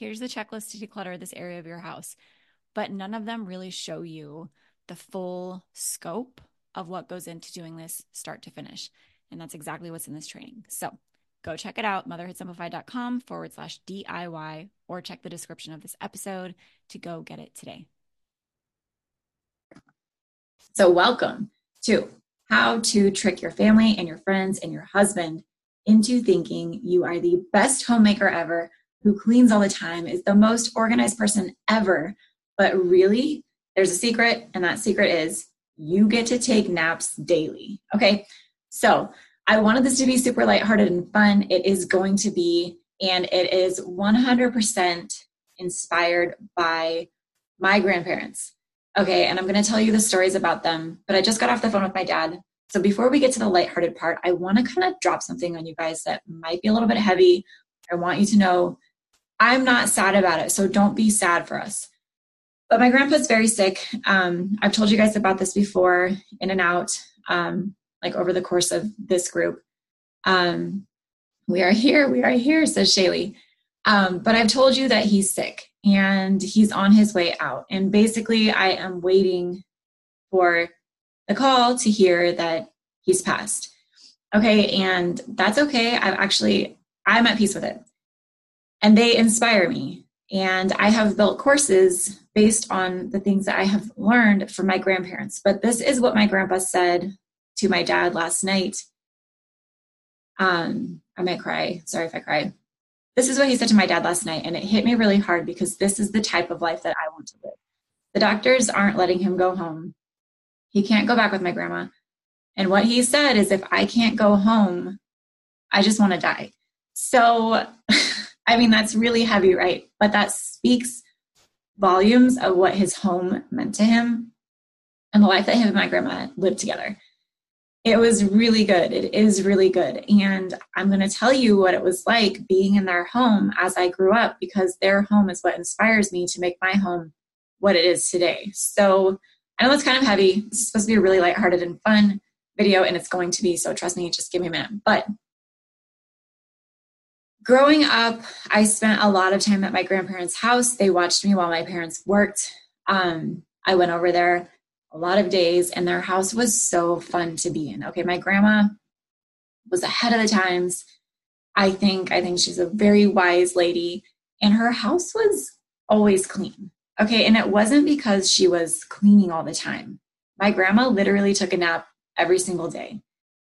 here's the checklist to declutter this area of your house. But none of them really show you the full scope of what goes into doing this start to finish. And that's exactly what's in this training. So go check it out, motherhoodsimplified.com forward slash DIY, or check the description of this episode to go get it today. So, welcome to how to trick your family and your friends and your husband into thinking you are the best homemaker ever who cleans all the time, is the most organized person ever. But really, there's a secret, and that secret is you get to take naps daily. Okay. So I wanted this to be super lighthearted and fun. It is going to be, and it is 100% inspired by my grandparents. Okay. And I'm going to tell you the stories about them, but I just got off the phone with my dad. So before we get to the lighthearted part, I want to kind of drop something on you guys that might be a little bit heavy. I want you to know I'm not sad about it, so don't be sad for us. But my grandpa's very sick. Um, I've told you guys about this before, in and out, um, like over the course of this group. Um, we are here, we are here, says Shaylee. Um, but I've told you that he's sick and he's on his way out. And basically, I am waiting for the call to hear that he's passed. Okay, and that's okay. I've actually, I'm at peace with it and they inspire me. And I have built courses based on the things that I have learned from my grandparents. But this is what my grandpa said to my dad last night. Um, I might cry. Sorry if I cry. This is what he said to my dad last night, and it hit me really hard because this is the type of life that I want to live. The doctors aren't letting him go home. He can't go back with my grandma. And what he said is, if I can't go home, I just want to die. So I mean, that's really heavy, right? But that speaks volumes of what his home meant to him and the life that him and my grandma lived together. It was really good. It is really good. And I'm going to tell you what it was like being in their home as I grew up because their home is what inspires me to make my home what it is today. So I know it's kind of heavy. This is supposed to be a really lighthearted and fun video, and it's going to be. So trust me, just give me a minute. But growing up, I spent a lot of time at my grandparents' house. They watched me while my parents worked. Um, I went over there a lot of days, and their house was so fun to be in. Okay, my grandma was ahead of the times. I think I think she's a very wise lady, and her house was always clean. Okay, and it wasn't because she was cleaning all the time. My grandma literally took a nap every single day.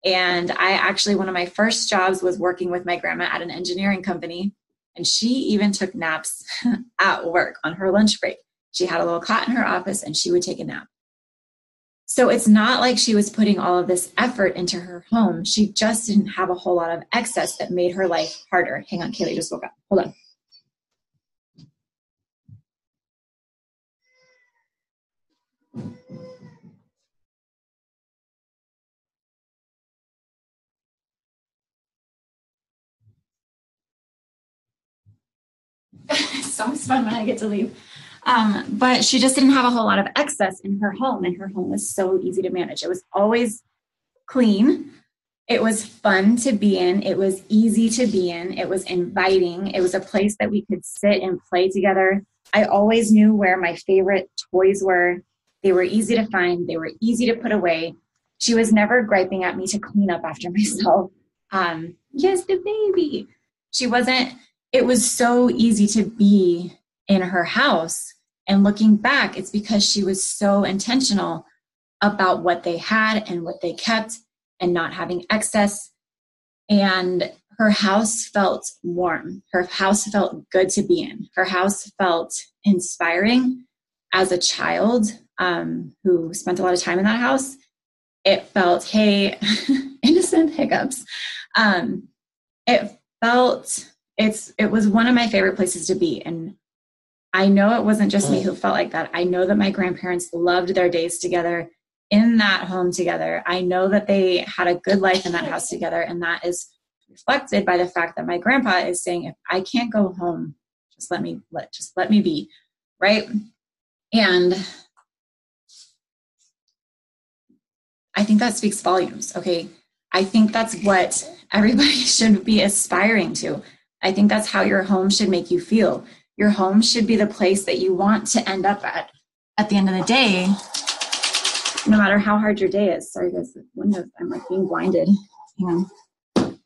And I actually, one of my first jobs was working with my grandma at an engineering company. And she even took naps at work on her lunch break. She had a little cot in her office and she would take a nap. So it's not like she was putting all of this effort into her home. She just didn't have a whole lot of excess that made her life harder. Hang on, Kaylee just woke up. Hold on. it's always fun when I get to leave. Um, but she just didn't have a whole lot of excess in her home, and her home was so easy to manage. It was always clean. It was fun to be in. It was easy to be in. It was inviting. It was a place that we could sit and play together. I always knew where my favorite toys were. They were easy to find, they were easy to put away. She was never griping at me to clean up after myself. Um, yes, the baby. She wasn't it was so easy to be in her house. And looking back, it's because she was so intentional about what they had and what they kept and not having excess. And her house felt warm. Her house felt good to be in. Her house felt inspiring as a child um, who spent a lot of time in that house. It felt, hey, innocent hiccups. Um, it felt it's it was one of my favorite places to be. And i know it wasn't just me who felt like that. I know that my grandparents loved their days together in that home together. I know that they had a good life in that house together. And that is reflected by the fact that my grandpa is saying if i can't go home just let me let just let me be right? And i think that speaks volumes okay? I think that's what everybody should be aspiring to I think that's how your home should make you feel. Your home should be the place that you want to end up at at the end of the day, no matter how hard your day is. Sorry, guys, the windows, I'm like being blinded. Hang on.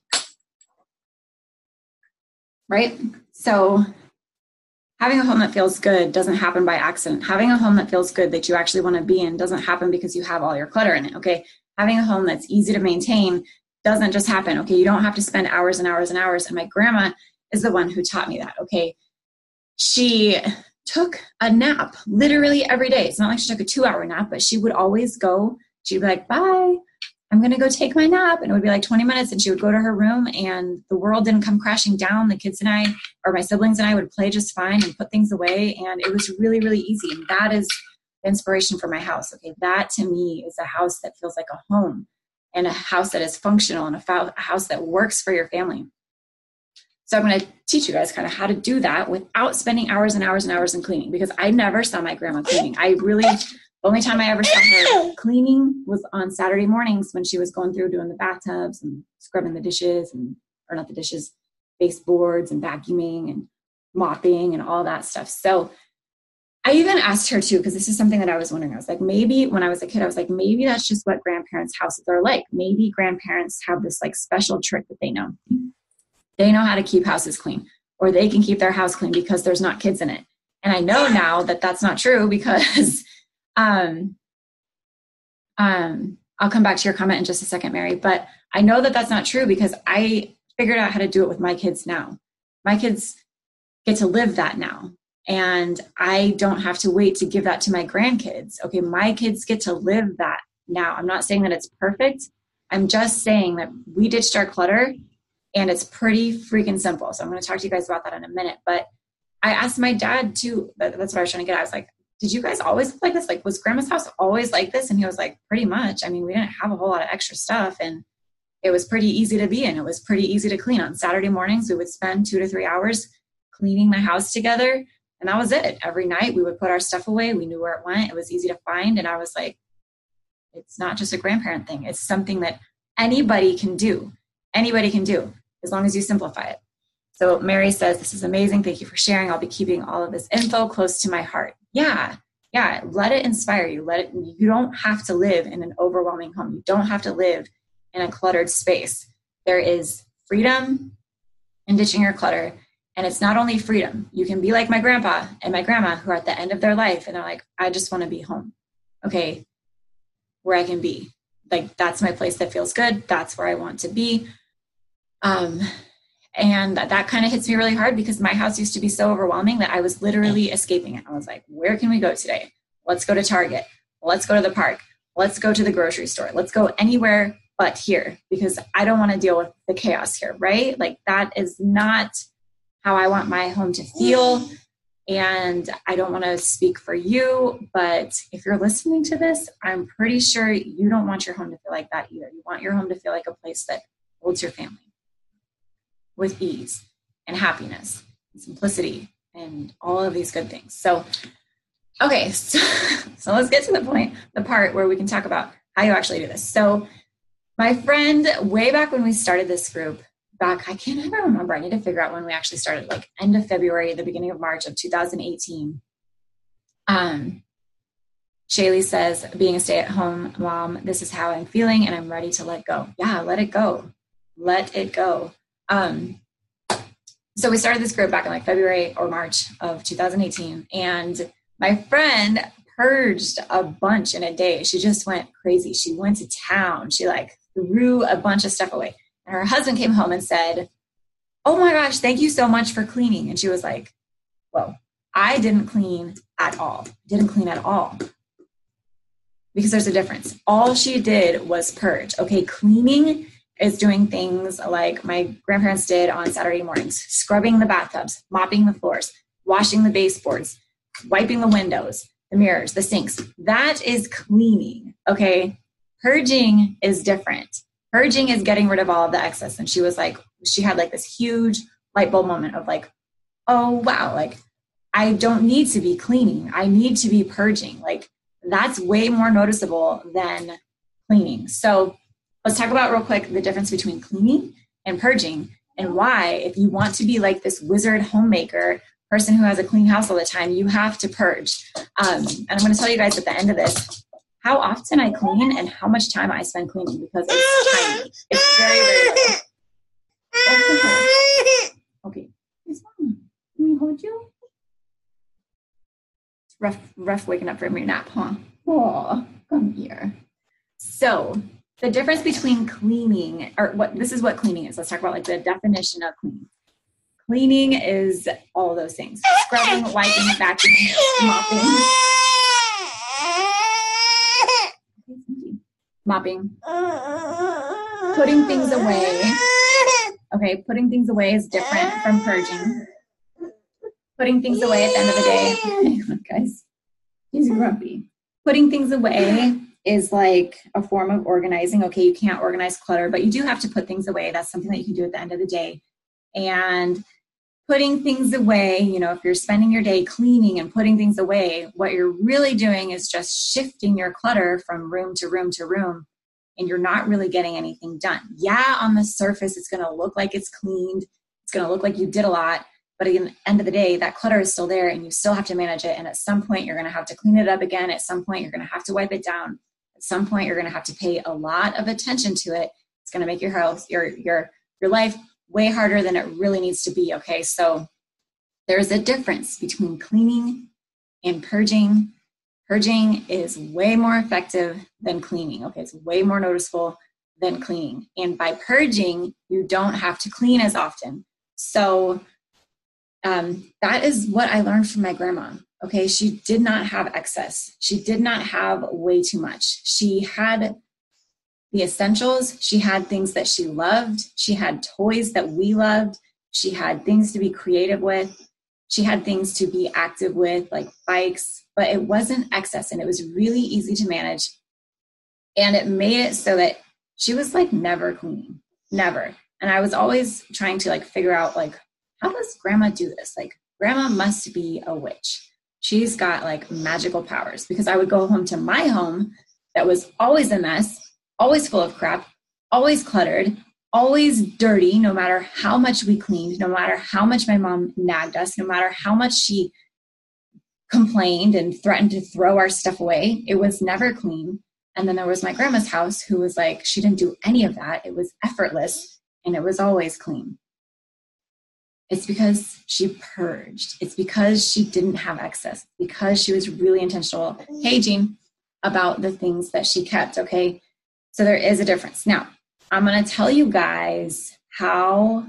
Right? So, having a home that feels good doesn't happen by accident. Having a home that feels good that you actually want to be in doesn't happen because you have all your clutter in it. Okay. Having a home that's easy to maintain doesn't just happen. Okay, you don't have to spend hours and hours and hours. And my grandma is the one who taught me that. Okay, she took a nap literally every day. It's not like she took a two hour nap, but she would always go, she'd be like, bye. I'm to go take my nap. And it would be like 20 minutes. And she would go to her room, and the world didn't come crashing down. The kids and I, or my siblings and I, would play just fine and put things away. And it was really, really easy. And that is inspiration for my house. Okay, that to me is a house that feels like a home and a house that is functional and a, house that works for your family. So I'm going to teach you guys kind of how to do that without spending hours and hours and hours in cleaning because I never saw my grandma cleaning. I really the only time I ever saw her cleaning was on Saturday mornings when she was going through doing the bathtubs and scrubbing the dishes and or not the dishes, baseboards and vacuuming and mopping and all that stuff. So I even asked her too, because this is something that I was wondering. I was like, maybe when I was a kid, I was like, maybe that's just what grandparents' houses are like. Maybe grandparents have this like special trick that they know. They know how to keep houses clean, or they can keep their house clean because there's not kids in it. And I know now that that's not true because, um, um, I'll come back to your comment in just a second, Mary. But I know that that's not true because I figured out how to do it with my kids now. My kids get to live that now and I don't have to wait to give that to my grandkids. Okay, my kids get to live that now. I'm not saying that it's perfect. I'm just saying that we ditched our clutter and it's pretty freaking simple. So I'm going to talk to you guys about that in a minute. But I asked my dad too, that's what I was trying to get. I was like, did you guys always like this? Like, was grandma's house always like this? And he was like, pretty much. I mean, we didn't have a whole lot of extra stuff and it was pretty easy to be in. It was pretty easy to clean. On Saturday mornings, we would spend two to three hours cleaning my house together. And that was it. Every night we would put our stuff away. We knew where it went. It was easy to find. And I was like, it's not just a grandparent thing. It's something that anybody can do. Anybody can do as long as you simplify it. So Mary says, This is amazing. Thank you for sharing. I'll be keeping all of this info close to my heart. Yeah, yeah. Let it inspire you. Let it, you don't have to live in an overwhelming home. You don't have to live in a cluttered space. There is freedom in ditching your clutter. And it's not only freedom. You can be like my grandpa and my grandma who are at the end of their life and they're like, I just want to be home. Okay, where I can be. Like that's my place that feels good. That's where I want to be. Um, and that, kind of hits me really hard because my house used to be so overwhelming that I was literally escaping it. I was like, where can we go today? Let's go to Target. Let's go to the park. Let's go to the grocery store. Let's go anywhere but here because I don't want to deal with the chaos here, right? Like that is not how I want my home to feel. And I don't want to speak for you, but if you're listening to this, I'm pretty sure you don't want your home to feel like that either. You want your home to feel like a place that holds your family with ease and happiness and simplicity and all of these good things. So, okay, so, so let's get to the point, the part where we can talk about how you actually do this. So, my friend, way back when we started this group, back, I can't ever remember. I need to figure out when we actually started, like end of February, the beginning of March of 2018. Um, Shaylee says, being a stay at home mom, this is how I'm feeling and I'm ready to let go. Yeah, let it go. Let it go. Um, so we started this group back in like February or March of 2018. And my friend purged a bunch in a day. She just went crazy. She went to town. She like threw a bunch of stuff away. And her husband came home and said, Oh my gosh, thank you so much for cleaning. And she was like, Whoa, I didn't clean at all. Didn't clean at all. Because there's a difference. All she did was purge. Okay, cleaning is doing things like my grandparents did on Saturday mornings scrubbing the bathtubs, mopping the floors, washing the baseboards, wiping the windows, the mirrors, the sinks. That is cleaning. Okay. Purging is different. Purging is getting rid of all of the excess. And she was like, she had like this huge light bulb moment of like, oh, wow, like I don't need to be cleaning. I need to be purging. Like that's way more noticeable than cleaning. So let's talk about real quick the difference between cleaning and purging and why, if you want to be like this wizard homemaker person who has a clean house all the time, you have to purge. Um, and I'm going to tell you guys at the end of this how often I clean and how much time I spend cleaning because it's tiny. It's very, very little. Okay. Can we hold you? It's rough, rough waking up from your nap, huh? Oh, come here. So the difference between cleaning or what this is what cleaning is. Let's talk about like the definition of cleaning. Cleaning is all those things. Scrubbing, wiping, vacuuming, mopping. Mopping, putting things away. Okay, putting things away is different from purging. Putting things away at the end of the day. guys, he's grumpy. Putting things away is like a form of organizing. Okay, you can't organize clutter, but you do have to put things away. That's something that you can do at the end of the day. And putting things away, you know, if you're spending your day cleaning and putting things away, what you're really doing is just shifting your clutter from room to room to room and you're not really getting anything done. Yeah, on the surface, it's going to look like it's cleaned, it's going to look like you did a lot. But at the end of the day, that clutter is still there and you still have to manage it. And at some point, you're going to have to clean it up again. At some point, you're going to have to wipe it down. At some point, you're going to have to pay a lot of attention to it. It's going to make your house, your, your, your life way harder than it really needs to be. Okay, so there's a difference between cleaning and purging. Purging is way more effective than cleaning. Okay, it's way more noticeable than cleaning. And by purging, you don't have to clean as often. So um, that is what I learned from my grandma. Okay, she did not have excess. She did not have way too much. She had the essentials. She had things that she loved. She had toys that we loved. She had things to be creative with. She had things to be active with, like bikes, but it wasn't excess and it was really easy to manage. And it made it so that she was like never clean, never. And I was always trying to like figure out like, how does grandma do this? Like, grandma must be a witch. She's got like magical powers because I would go home to my home that was always a mess, always full of crap, always cluttered, always dirty, no matter how much we cleaned, no matter how much my mom nagged us, no matter how much she complained and threatened to throw our stuff away. It was never clean. And then there was my grandma's house who was like, she didn't do any of that. It was effortless and it was always clean. It's because she purged. It's because she didn't have excess, because she was really intentional, hey, Jean, about the things that she kept. Okay. So there is a difference. Now, I'm going to tell you guys how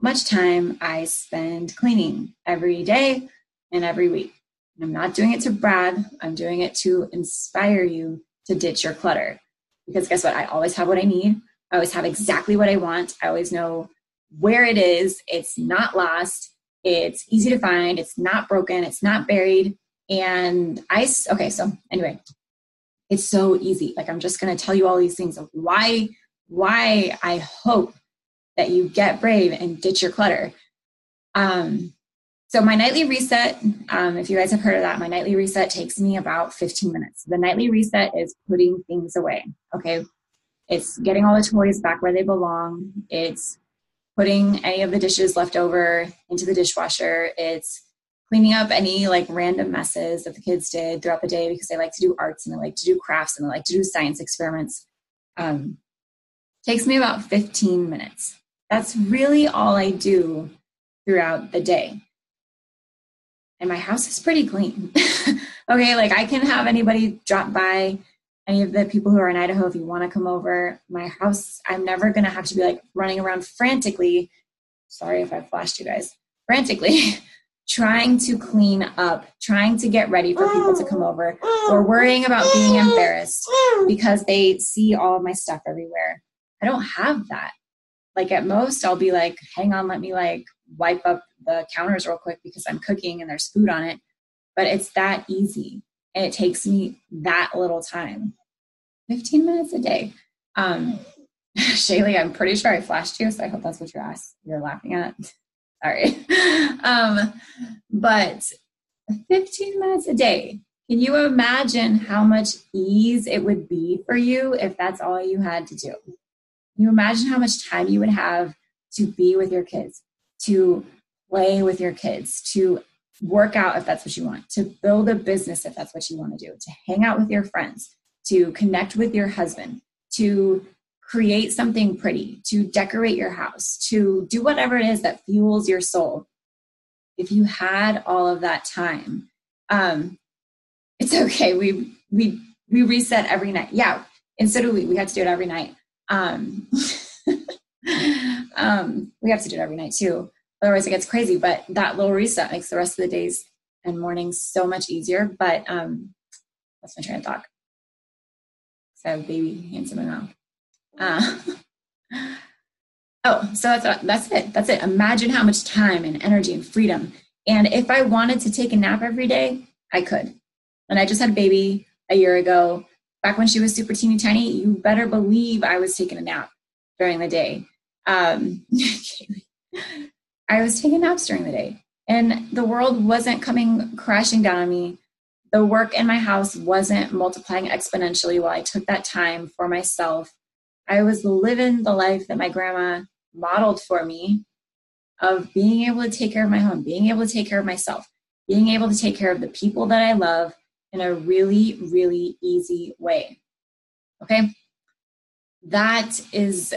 much time I spend cleaning every day and every week. I'm not doing it to brag, I'm doing it to inspire you to ditch your clutter. Because guess what? I always have what I need. I always have exactly what I want. I always know where it is. It's not lost. It's easy to find. It's not broken. It's not buried. And I, okay, so anyway, it's so easy. Like I'm just going to tell you all these things of why, why I hope that you get brave and ditch your clutter. Um, so my nightly reset, um, if you guys have heard of that, my nightly reset takes me about 15 minutes. The nightly reset is putting things away. Okay. It's getting all the toys back where they belong. It's putting any of the dishes left over into the dishwasher. It's cleaning up any like random messes that the kids did throughout the day because they like to do arts and they like to do crafts and they like to do science experiments. Um, takes me about 15 minutes. That's really all I do throughout the day and my house is pretty clean. okay, like I can have anybody drop by, any of the people who are in Idaho, if you want to come over. My house, I'm never going to have to be like running around frantically. Sorry if I flashed you guys. Frantically trying to clean up, trying to get ready for people to come over, or worrying about being embarrassed because they see all of my stuff everywhere. I don't have that. Like at most, I'll be like, hang on, let me like wipe up the counters real quick because I'm cooking and there's food on it. But it's that easy. And it takes me that little time 15 minutes a day. Um, Shaylee, I'm pretty sure I flashed you, so I hope that's what you're asked. You're laughing at. Sorry. um, but 15 minutes a day. Can you imagine how much ease it would be for you if that's all you had to do? Can you imagine how much time you would have to be with your kids, to play with your kids, to work out if that's what you want, to build a business if that's what you want to do, to hang out with your friends, to connect with your husband, to create something pretty, to decorate your house, to do whatever it is that fuels your soul. If you had all of that time, um, it's okay. We we we reset every night. Yeah, instead of we. We had to do it every night. Um, um, we have to do it every night too otherwise it gets crazy. But that little reset makes the rest of the days and mornings so much easier. But um, that's my train of thought. So baby handsome in mouth. Uh, oh, so that's that's it. That's it. Imagine how much time and energy and freedom. And if I wanted to take a nap every day, I could. And I just had a baby a year ago. Back when she was super teeny tiny, you better believe I was taking a nap during the day. Um, I was taking naps during the day and the world wasn't coming crashing down on me. The work in my house wasn't multiplying exponentially while I took that time for myself. I was living the life that my grandma modeled for me of being able to take care of my home, being able to take care of myself, being able to take care of the people that I love in a really, really easy way. Okay? That is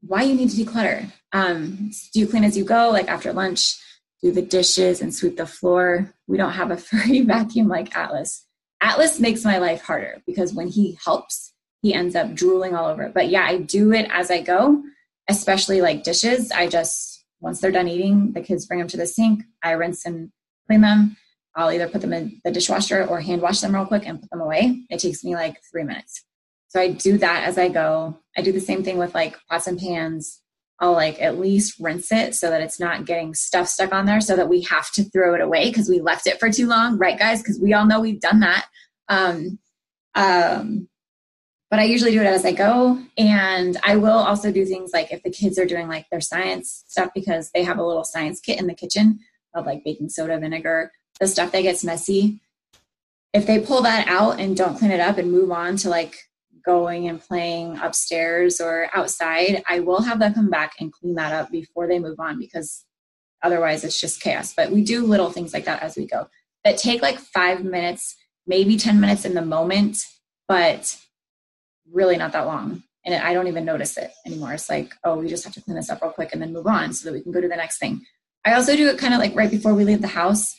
why you need to declutter. Um, do clean as you go, like after lunch? Do the dishes and sweep the floor. We don't have a furry vacuum like Atlas. Atlas makes my life harder because when he helps, he ends up drooling all over it. But yeah, I do it as I go, especially like dishes. I just, once they're done eating, the kids bring them to the sink. I rinse and clean them. I'll either put them in the dishwasher or hand wash them real quick and put them away. It takes me like three minutes. So I do that as I go. I do the same thing with like pots and pans. I'll like at least rinse it so that it's not getting stuff stuck on there so that we have to throw it away because we left it for too long, right, guys? Because we all know we've done that. Um, um, but I usually do it as I go. And I will also do things like if the kids are doing like their science stuff because they have a little science kit in the kitchen of like baking soda, vinegar, the stuff that gets messy. If they pull that out and don't clean it up and move on to like going and playing upstairs or outside, I will have them come back and clean that up before they move on because otherwise it's just chaos. But we do little things like that as we go that take like five minutes, maybe 10 minutes in the moment, but really not that long. And I don't even notice it anymore. It's like, oh, we just have to clean this up real quick and then move on so that we can go to the next thing. I also do it kind of like right before we leave the house.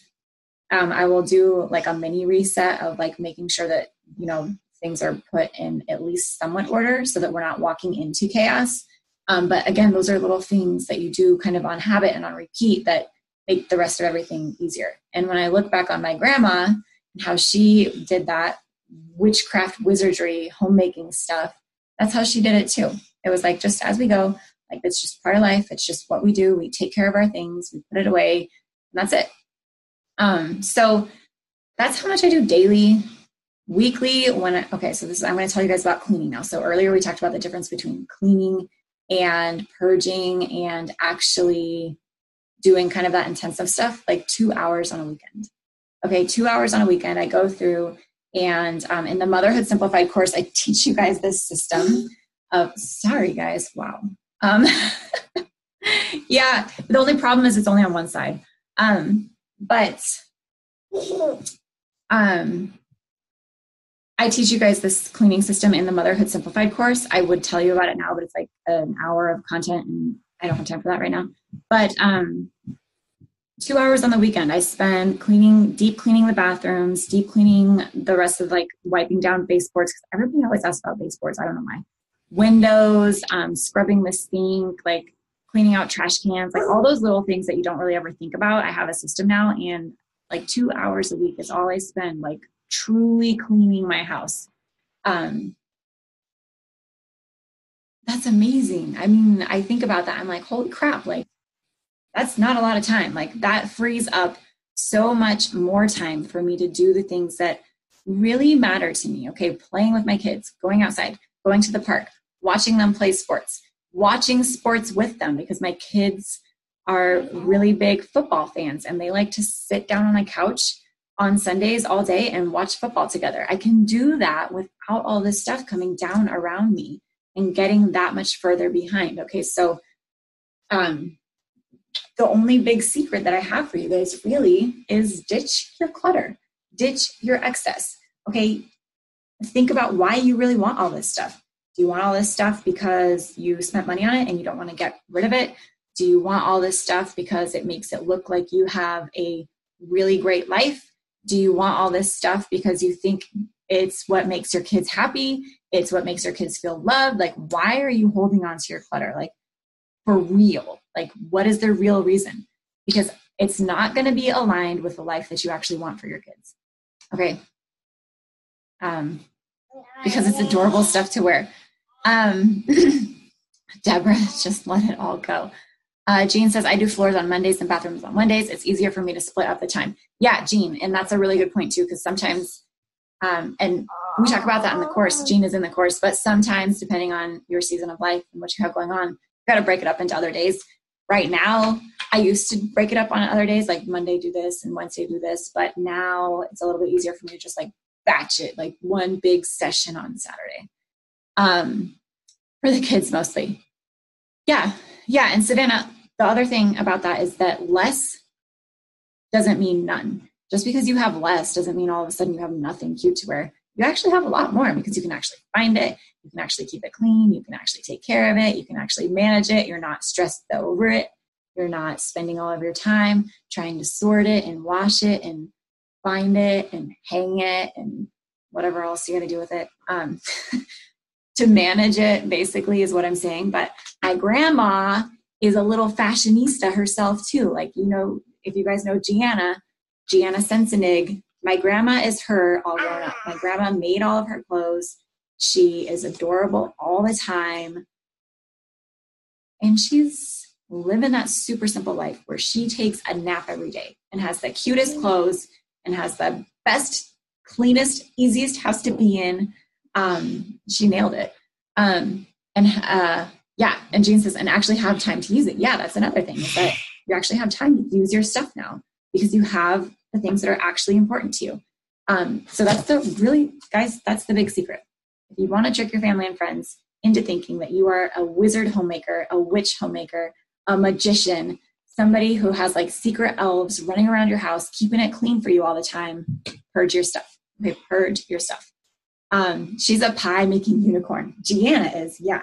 Um, I will do like a mini reset of like making sure that, you know, things are put in at least somewhat order so that we're not walking into chaos. Um, but again, those are little things that you do kind of on habit and on repeat that make the rest of everything easier. And when I look back on my grandma and how she did that witchcraft, wizardry, homemaking stuff, that's how she did it too. It was like just as we go, like it's just part of life. It's just what we do. We take care of our things, we put it away, and that's it. Um, so that's how much I do daily weekly when I, okay so this is i'm going to tell you guys about cleaning now so earlier we talked about the difference between cleaning and purging and actually doing kind of that intensive stuff like two hours on a weekend okay two hours on a weekend i go through and um, in the motherhood simplified course i teach you guys this system of sorry guys wow um, yeah the only problem is it's only on one side um, but um, I teach you guys this cleaning system in the Motherhood Simplified course. I would tell you about it now, but it's like an hour of content and I don't have time for that right now. But um, two hours on the weekend, I spend cleaning, deep cleaning the bathrooms, deep cleaning the rest of like wiping down baseboards because everybody always asks about baseboards. I don't know why. Windows, um, scrubbing the sink, like cleaning out trash cans, like all those little things that you don't really ever think about. I have a system now, and like two hours a week is all I spend like truly cleaning my house. Um, that's amazing. I mean, I think about that. I'm like, holy crap, like that's not a lot of time. Like that frees up so much more time for me to do the things that really matter to me. Okay, playing with my kids, going outside, going to the park, watching them play sports, watching sports with them because my kids are really big football fans and they like to sit down on a couch on Sundays all day and watch football together. I can do that without all this stuff coming down around me and getting that much further behind. Okay, so um, the only big secret that I have for you guys really is ditch your clutter, ditch your excess. Okay, think about why you really want all this stuff. Do you want all this stuff because you spent money on it and you don't want to get rid of it? Do you want all this stuff because it makes it look like you have a really great life? do you want all this stuff because you think it's what makes your kids happy it's what makes your kids feel loved like why are you holding on to your clutter like for real like what is the real reason because it's not going to be aligned with the life that you actually want for your kids okay um because it's adorable stuff to wear um deborah just let it all go uh, Jean says, I do floors on Mondays and bathrooms on Mondays. It's easier for me to split up the time. Yeah, Jean. And that's a really good point, too, because sometimes, um, and we talk about that in the course. Jean is in the course, but sometimes, depending on your season of life and what you have going on, you got to break it up into other days. Right now, I used to break it up on other days, like Monday do this and Wednesday do this, but now it's a little bit easier for me to just like batch it, like one big session on Saturday. Um, for the kids mostly. Yeah, yeah. And Savannah, the other thing about that is that less doesn't mean none. Just because you have less doesn't mean all of a sudden you have nothing cute to wear. You actually have a lot more because you can actually find it. You can actually keep it clean. You can actually take care of it. You can actually manage it. You're not stressed over it. You're not spending all of your time trying to sort it and wash it and find it and hang it and whatever else you're going to do with it. Um, to manage it, basically, is what I'm saying. But my grandma is a little fashionista herself too. Like, you know, if you guys know Gianna, Gianna Sensenig, my grandma is her all grown up. My grandma made all of her clothes. She is adorable all the time. and she's living that super simple life where she takes a nap every day and has the cutest clothes and has the best, cleanest, easiest house to be in. Um, she nailed it. Um, and uh, yeah, and Jean says, and actually have time to use it. Yeah, that's another thing is that you actually have time to use your stuff now because you have the things that are actually important to you. Um, so that's the really, guys, that's the big secret. If you want to trick your family and friends into thinking that you are a wizard homemaker, a witch homemaker, a magician, somebody who has like secret elves running around your house, keeping it clean for you all the time, purge your stuff. Okay, purge your stuff. Um, she's a pie making unicorn. Gianna is, yeah.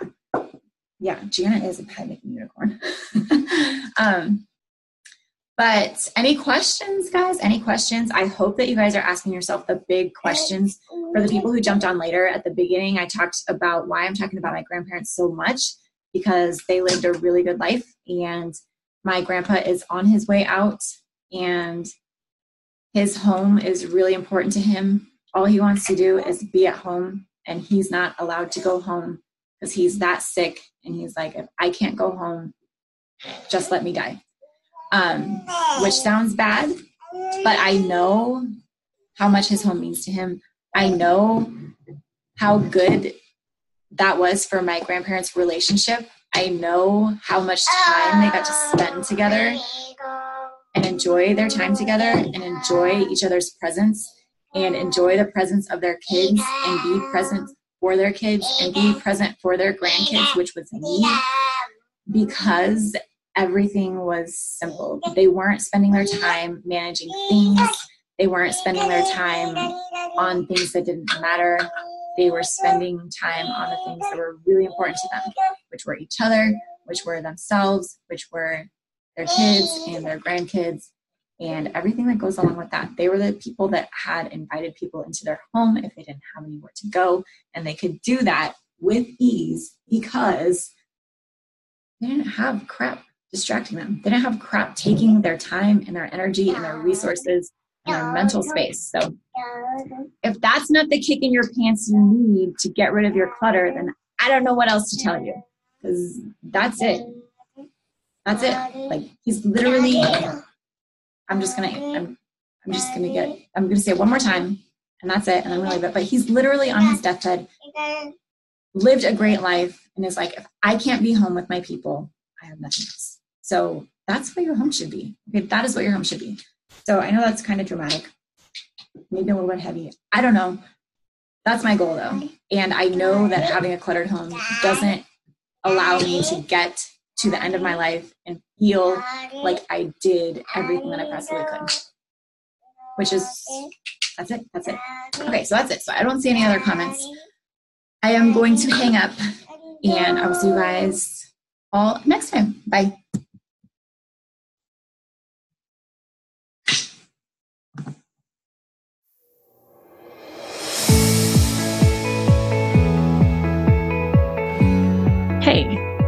Yeah, Gianna is a pie making unicorn. um, but any questions, guys? Any questions? I hope that you guys are asking yourself the big questions. For the people who jumped on later at the beginning, I talked about why I'm talking about my grandparents so much because they lived a really good life and my grandpa is on his way out and his home is really important to him. All he wants to do is be at home and he's not allowed to go home because he's that sick and he's like if I can't go home just let me die um, which sounds bad, but I know how much his home means to him. I know how good that was for my grandparents' relationship. I know how much time they got to spend together and enjoy their time together and enjoy each other's presence and enjoy the presence of their kids and be present for their kids and be present for their grandkids, which was me, because everything was simple. They weren't spending their time managing things, they weren't spending their time on things that didn't matter. They were spending time on the things that were really important to them, which were each other, which were themselves, which were their kids and their grandkids, and everything that goes along with that. They were the people that had invited people into their home if they didn't have anywhere to go, and they could do that with ease because they didn't have crap distracting them. They don't have crap taking their time and their energy and their resources and their mental space. So if that's not the kick in your pants you need to get rid of your clutter, then I don't know what else to tell you. Because that's it. That's it. Like he's literally I'm just gonna I'm I'm just gonna get I'm gonna say it one more time and that's it and I'm gonna leave it. But he's literally on his deathbed, lived a great life, and is like, if I can't be home with my people, I have nothing else. So that's what your home should be. Okay, that is what your home should be. So I know that's kind of dramatic, maybe a little bit heavy. I don't know. That's my goal though. And I know that having a cluttered home doesn't allow me to get to the end of my life and feel like I did everything that I possibly could. Which is, that's it. That's it. Okay, so that's it. So I don't see any other comments. I am going to hang up and I will see you guys all next time. Bye.